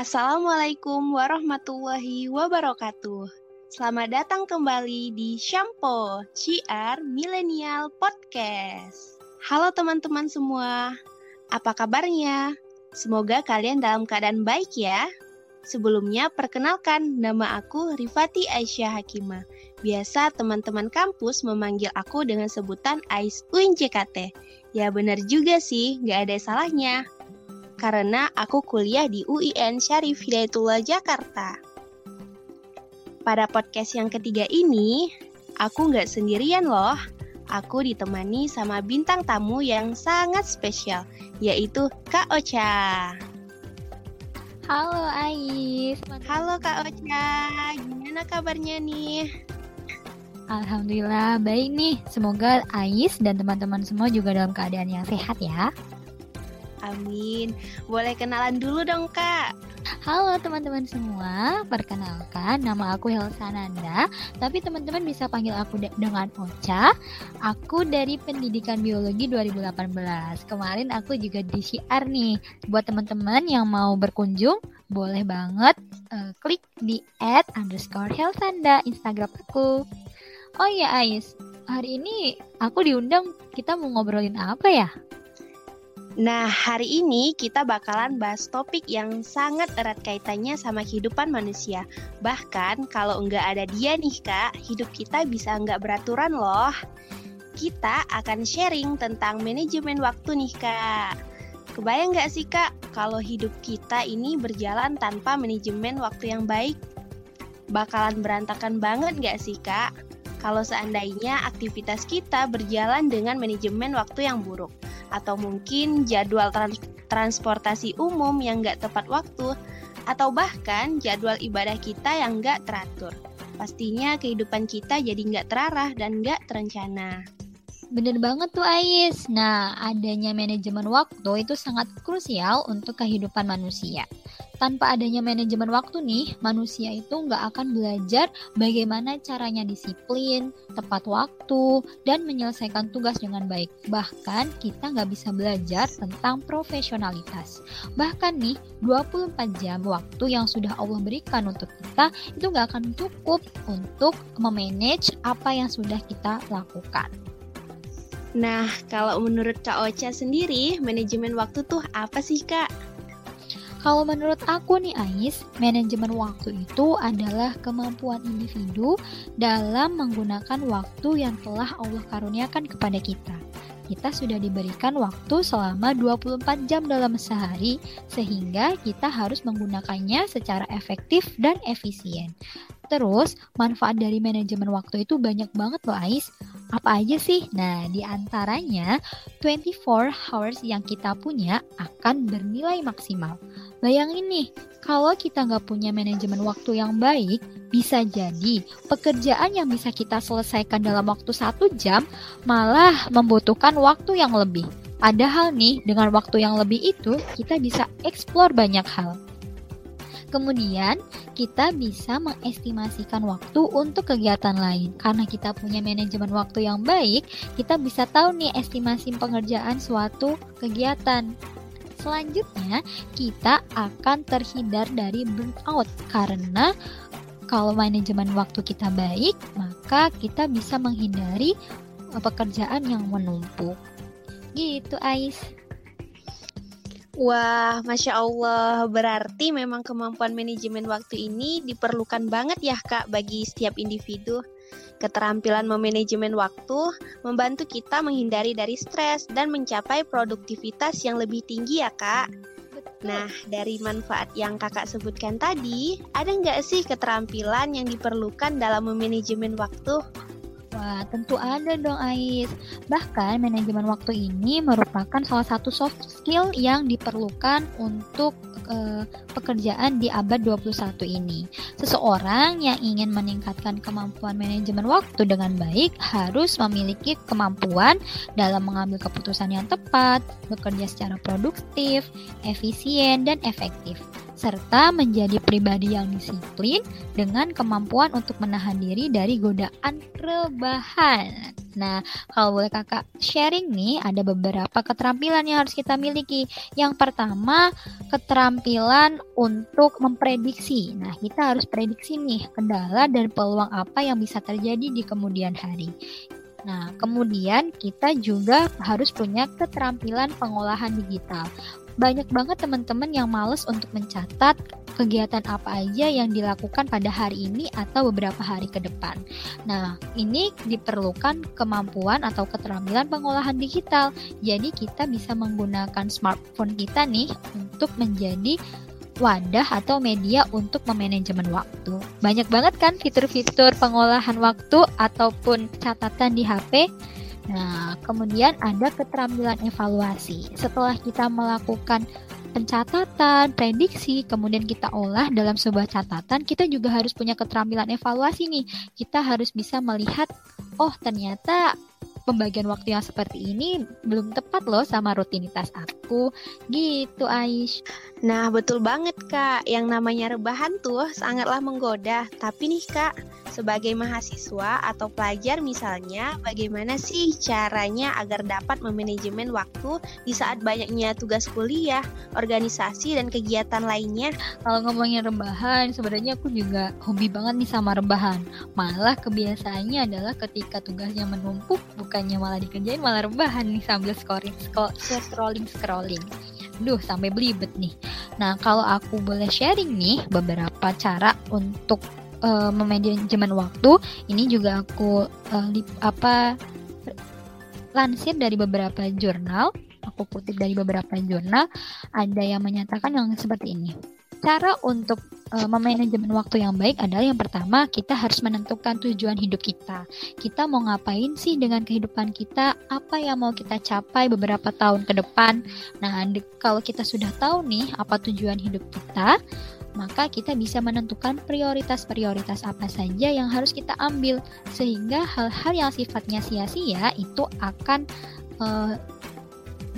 Assalamualaikum warahmatullahi wabarakatuh. Selamat datang kembali di Shampo CR Millennial Podcast. Halo teman-teman semua, apa kabarnya? Semoga kalian dalam keadaan baik ya. Sebelumnya, perkenalkan nama aku Rifati Aisyah Hakimah. Biasa teman-teman kampus memanggil aku dengan sebutan Ais UIN JKT. Ya benar juga sih, gak ada salahnya karena aku kuliah di UIN Syarif Hidayatullah Jakarta. Pada podcast yang ketiga ini, aku nggak sendirian loh. Aku ditemani sama bintang tamu yang sangat spesial, yaitu Kak Ocha. Halo Ais. Halo Kak Ocha, gimana kabarnya nih? Alhamdulillah baik nih. Semoga Ais dan teman-teman semua juga dalam keadaan yang sehat ya. Amin. Boleh kenalan dulu dong, Kak. Halo teman-teman semua, perkenalkan nama aku Helsa Nanda, tapi teman-teman bisa panggil aku de dengan Ocha. Aku dari Pendidikan Biologi 2018. Kemarin aku juga di Syiar nih. Buat teman-teman yang mau berkunjung, boleh banget uh, klik di add underscore Helsanda Instagram aku. Oh iya Ais, hari ini aku diundang, kita mau ngobrolin apa ya? Nah, hari ini kita bakalan bahas topik yang sangat erat kaitannya sama kehidupan manusia. Bahkan kalau nggak ada dia nih kak, hidup kita bisa nggak beraturan loh. Kita akan sharing tentang manajemen waktu nih kak. Kebayang nggak sih kak, kalau hidup kita ini berjalan tanpa manajemen waktu yang baik? Bakalan berantakan banget nggak sih kak? Kalau seandainya aktivitas kita berjalan dengan manajemen waktu yang buruk atau mungkin jadwal trans transportasi umum yang nggak tepat waktu, atau bahkan jadwal ibadah kita yang nggak teratur. Pastinya kehidupan kita jadi nggak terarah dan nggak terencana. Bener banget tuh Ais. Nah, adanya manajemen waktu itu sangat krusial untuk kehidupan manusia. Tanpa adanya manajemen waktu nih, manusia itu nggak akan belajar bagaimana caranya disiplin, tepat waktu, dan menyelesaikan tugas dengan baik. Bahkan kita nggak bisa belajar tentang profesionalitas. Bahkan nih, 24 jam waktu yang sudah Allah berikan untuk kita itu nggak akan cukup untuk memanage apa yang sudah kita lakukan. Nah, kalau menurut Kak Ocha sendiri, manajemen waktu tuh apa sih Kak? Kalau menurut aku nih Ais, manajemen waktu itu adalah kemampuan individu dalam menggunakan waktu yang telah Allah karuniakan kepada kita. Kita sudah diberikan waktu selama 24 jam dalam sehari sehingga kita harus menggunakannya secara efektif dan efisien. Terus, manfaat dari manajemen waktu itu banyak banget loh Ais. Apa aja sih? Nah, di antaranya 24 hours yang kita punya akan bernilai maksimal. Bayangin nih, kalau kita nggak punya manajemen waktu yang baik, bisa jadi pekerjaan yang bisa kita selesaikan dalam waktu satu jam malah membutuhkan waktu yang lebih. Padahal nih, dengan waktu yang lebih itu, kita bisa eksplor banyak hal. Kemudian, kita bisa mengestimasikan waktu untuk kegiatan lain. Karena kita punya manajemen waktu yang baik, kita bisa tahu nih estimasi pengerjaan suatu kegiatan. Selanjutnya, kita akan terhindar dari burnout karena kalau manajemen waktu kita baik, maka kita bisa menghindari pekerjaan yang menumpuk. Gitu, Ais. Wah, masya Allah, berarti memang kemampuan manajemen waktu ini diperlukan banget ya, Kak, bagi setiap individu. Keterampilan memanajemen waktu membantu kita menghindari dari stres dan mencapai produktivitas yang lebih tinggi ya kak. Nah, dari manfaat yang kakak sebutkan tadi, ada nggak sih keterampilan yang diperlukan dalam memanajemen waktu? Wah, tentu ada dong Ais. Bahkan manajemen waktu ini merupakan salah satu soft skill yang diperlukan untuk uh, pekerjaan di abad 21 ini. Seseorang yang ingin meningkatkan kemampuan manajemen waktu dengan baik harus memiliki kemampuan dalam mengambil keputusan yang tepat, bekerja secara produktif, efisien, dan efektif. Serta menjadi pribadi yang disiplin dengan kemampuan untuk menahan diri dari godaan rebahan. Nah, kalau boleh kakak sharing nih, ada beberapa keterampilan yang harus kita miliki. Yang pertama, keterampilan untuk memprediksi. Nah, kita harus prediksi nih kendala dan peluang apa yang bisa terjadi di kemudian hari. Nah, kemudian kita juga harus punya keterampilan pengolahan digital banyak banget teman-teman yang males untuk mencatat kegiatan apa aja yang dilakukan pada hari ini atau beberapa hari ke depan. Nah, ini diperlukan kemampuan atau keterampilan pengolahan digital. Jadi kita bisa menggunakan smartphone kita nih untuk menjadi wadah atau media untuk memanajemen waktu. Banyak banget kan fitur-fitur pengolahan waktu ataupun catatan di HP Nah, kemudian ada keterampilan evaluasi. Setelah kita melakukan pencatatan, prediksi, kemudian kita olah dalam sebuah catatan, kita juga harus punya keterampilan evaluasi nih. Kita harus bisa melihat, oh ternyata pembagian waktu yang seperti ini belum tepat loh sama rutinitas aku. Gitu, Aish. Nah, betul banget, Kak. Yang namanya rebahan tuh sangatlah menggoda. Tapi nih, Kak, sebagai mahasiswa atau pelajar misalnya, bagaimana sih caranya agar dapat memanajemen waktu di saat banyaknya tugas kuliah, organisasi, dan kegiatan lainnya? Kalau ngomongin rebahan, sebenarnya aku juga hobi banget nih sama rebahan. Malah kebiasaannya adalah ketika tugasnya menumpuk, bukannya malah dikerjain, malah rebahan nih sambil scrolling, scrolling, scrolling. Duh, sampai belibet nih. Nah, kalau aku boleh sharing nih beberapa cara untuk uh, memanajemen waktu ini juga aku uh, lip, apa lansir dari beberapa jurnal aku kutip dari beberapa jurnal ada yang menyatakan yang seperti ini cara untuk uh, memanajemen waktu yang baik adalah yang pertama kita harus menentukan tujuan hidup kita. Kita mau ngapain sih dengan kehidupan kita? Apa yang mau kita capai beberapa tahun ke depan? Nah, kalau kita sudah tahu nih apa tujuan hidup kita, maka kita bisa menentukan prioritas-prioritas apa saja yang harus kita ambil sehingga hal-hal yang sifatnya sia-sia itu akan uh,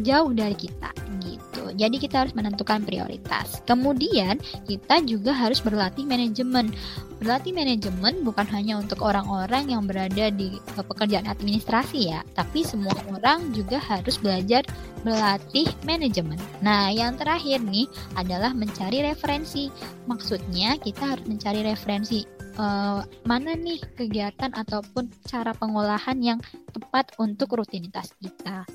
jauh dari kita gitu. Jadi kita harus menentukan prioritas. Kemudian kita juga harus berlatih manajemen. Berlatih manajemen bukan hanya untuk orang-orang yang berada di eh, pekerjaan administrasi ya, tapi semua orang juga harus belajar berlatih manajemen. Nah, yang terakhir nih adalah mencari referensi. Maksudnya kita harus mencari referensi uh, mana nih kegiatan ataupun cara pengolahan yang tepat untuk rutinitas kita.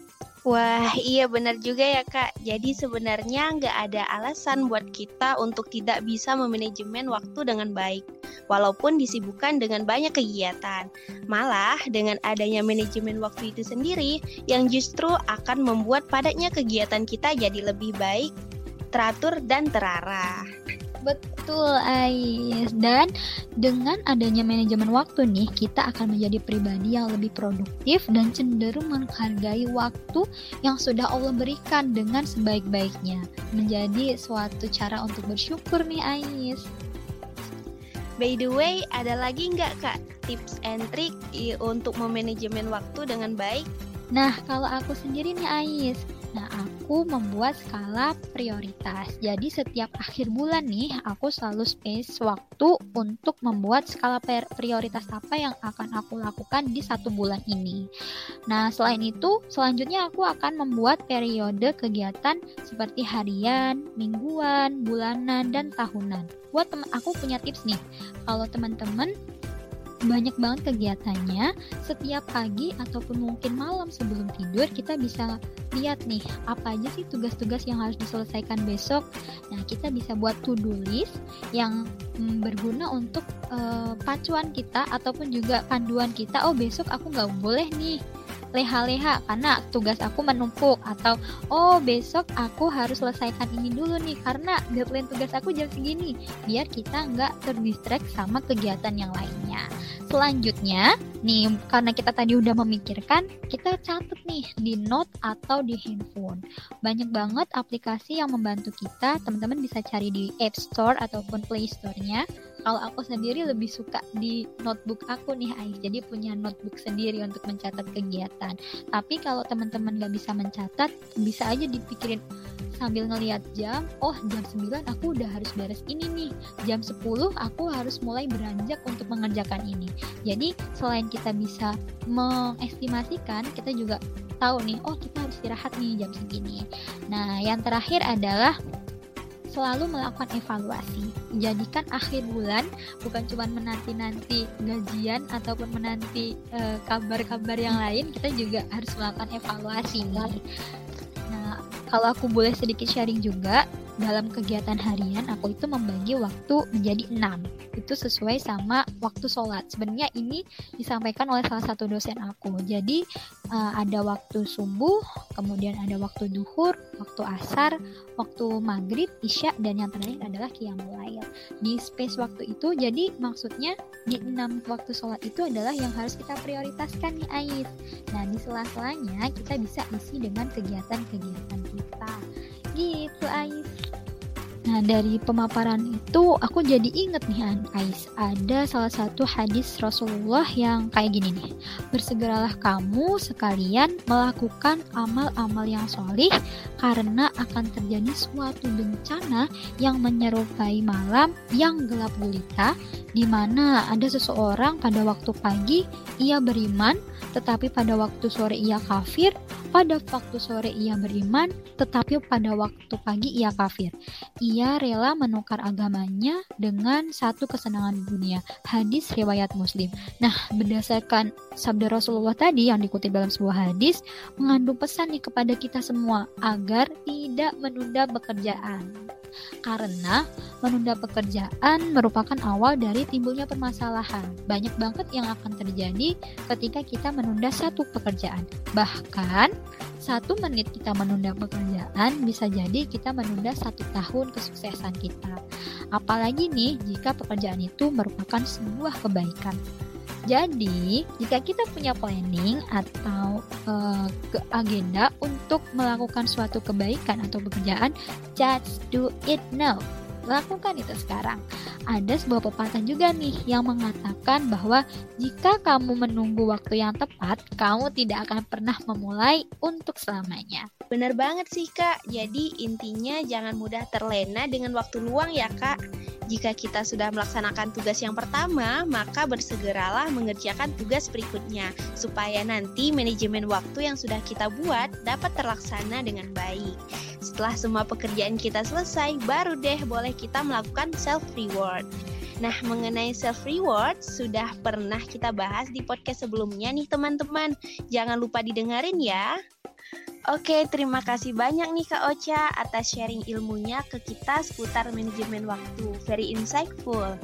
Wah, iya benar juga ya Kak. Jadi sebenarnya nggak ada alasan buat kita untuk tidak bisa memanajemen waktu dengan baik, walaupun disibukkan dengan banyak kegiatan. Malah dengan adanya manajemen waktu itu sendiri, yang justru akan membuat padatnya kegiatan kita jadi lebih baik, teratur dan terarah. Betul, Ais. Dan dengan adanya manajemen waktu nih, kita akan menjadi pribadi yang lebih produktif dan cenderung menghargai waktu yang sudah Allah berikan dengan sebaik-baiknya. Menjadi suatu cara untuk bersyukur nih, Ais. By the way, ada lagi nggak Kak tips and trick untuk memanajemen waktu dengan baik? Nah, kalau aku sendiri nih Ais, Nah, aku membuat skala prioritas. Jadi setiap akhir bulan nih, aku selalu space waktu untuk membuat skala prioritas apa yang akan aku lakukan di satu bulan ini. Nah, selain itu, selanjutnya aku akan membuat periode kegiatan seperti harian, mingguan, bulanan, dan tahunan. Buat teman aku punya tips nih. Kalau teman-teman banyak banget kegiatannya. Setiap pagi ataupun mungkin malam sebelum tidur kita bisa lihat nih apa aja sih tugas-tugas yang harus diselesaikan besok. Nah kita bisa buat to do list yang mm, berguna untuk uh, pacuan kita ataupun juga panduan kita. Oh besok aku nggak boleh nih leha-leha karena tugas aku menumpuk atau oh besok aku harus selesaikan ini dulu nih karena deadline tugas aku jam segini biar kita nggak terdistract sama kegiatan yang lainnya. Selanjutnya nih karena kita tadi udah memikirkan kita catat nih di note atau di handphone. Banyak banget aplikasi yang membantu kita teman-teman bisa cari di App Store ataupun Play Store-nya kalau aku sendiri lebih suka di notebook aku nih Ais jadi punya notebook sendiri untuk mencatat kegiatan. Tapi kalau teman-teman nggak bisa mencatat bisa aja dipikirin sambil ngelihat jam oh jam 9 aku udah harus beres ini nih. Jam 10 aku harus mulai beranjak untuk mengerjakan ini. Jadi selain kita bisa mengestimasikan kita juga tahu nih oh kita harus istirahat nih jam segini. Nah yang terakhir adalah selalu melakukan evaluasi. Jadikan akhir bulan bukan cuma menanti-nanti gajian ataupun menanti eh, kabar-kabar yang lain, kita juga harus melakukan evaluasi. Nah, kalau aku boleh sedikit sharing juga, dalam kegiatan harian aku itu membagi waktu menjadi enam. Itu sesuai sama waktu sholat. Sebenarnya ini disampaikan oleh salah satu dosen aku. Jadi uh, ada waktu subuh kemudian ada waktu duhur waktu asar waktu maghrib isya dan yang terakhir adalah qiyamul lail. Di space waktu itu jadi maksudnya di enam waktu sholat itu adalah yang harus kita prioritaskan nih Ais. Nah di sela-selanya kita bisa isi dengan kegiatan-kegiatan kita. Gitu Ais Nah, dari pemaparan itu aku jadi inget nih Ais, ada salah satu hadis Rasulullah yang kayak gini nih. Bersegeralah kamu sekalian melakukan amal-amal yang solih karena akan terjadi suatu bencana yang menyerupai malam yang gelap gulita di mana ada seseorang pada waktu pagi ia beriman tetapi pada waktu sore ia kafir, pada waktu sore ia beriman, tetapi pada waktu pagi ia kafir. Ia rela menukar agamanya dengan satu kesenangan dunia. Hadis riwayat Muslim. Nah, berdasarkan sabda Rasulullah tadi yang dikutip dalam sebuah hadis, mengandung pesan nih kepada kita semua agar tidak menunda pekerjaan karena menunda pekerjaan merupakan awal dari timbulnya permasalahan. Banyak banget yang akan terjadi ketika kita menunda satu pekerjaan. Bahkan satu menit kita menunda pekerjaan bisa jadi kita menunda satu tahun kesuksesan kita. Apalagi nih jika pekerjaan itu merupakan sebuah kebaikan. Jadi, jika kita punya planning atau uh, agenda untuk melakukan suatu kebaikan atau pekerjaan, just do it now. Lakukan itu sekarang. Ada sebuah pepatah juga nih yang mengatakan bahwa jika kamu menunggu waktu yang tepat, kamu tidak akan pernah memulai untuk selamanya. Bener banget sih kak, jadi intinya jangan mudah terlena dengan waktu luang ya kak. Jika kita sudah melaksanakan tugas yang pertama, maka bersegeralah mengerjakan tugas berikutnya, supaya nanti manajemen waktu yang sudah kita buat dapat terlaksana dengan baik. Setelah semua pekerjaan kita selesai, baru deh boleh kita melakukan self-reward. Nah, mengenai self reward sudah pernah kita bahas di podcast sebelumnya nih teman-teman. Jangan lupa didengarin ya. Oke, terima kasih banyak nih Kak Ocha atas sharing ilmunya ke kita seputar manajemen waktu. Very insightful.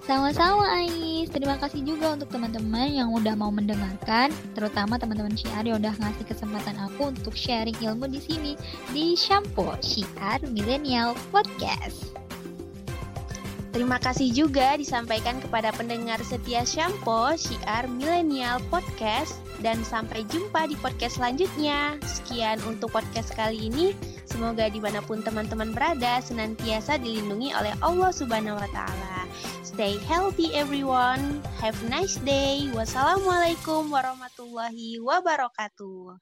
Sama-sama Ais, terima kasih juga untuk teman-teman yang udah mau mendengarkan, terutama teman-teman Syiar yang udah ngasih kesempatan aku untuk sharing ilmu di sini di Shampoo Syiar Millennial Podcast. Terima kasih juga disampaikan kepada pendengar setia Shampoo Syiar Millennial Podcast dan sampai jumpa di podcast selanjutnya. Sekian untuk podcast kali ini. Semoga di mana pun teman-teman berada senantiasa dilindungi oleh Allah Subhanahu Wa Taala. Stay healthy everyone. Have a nice day. Wassalamualaikum warahmatullahi wabarakatuh.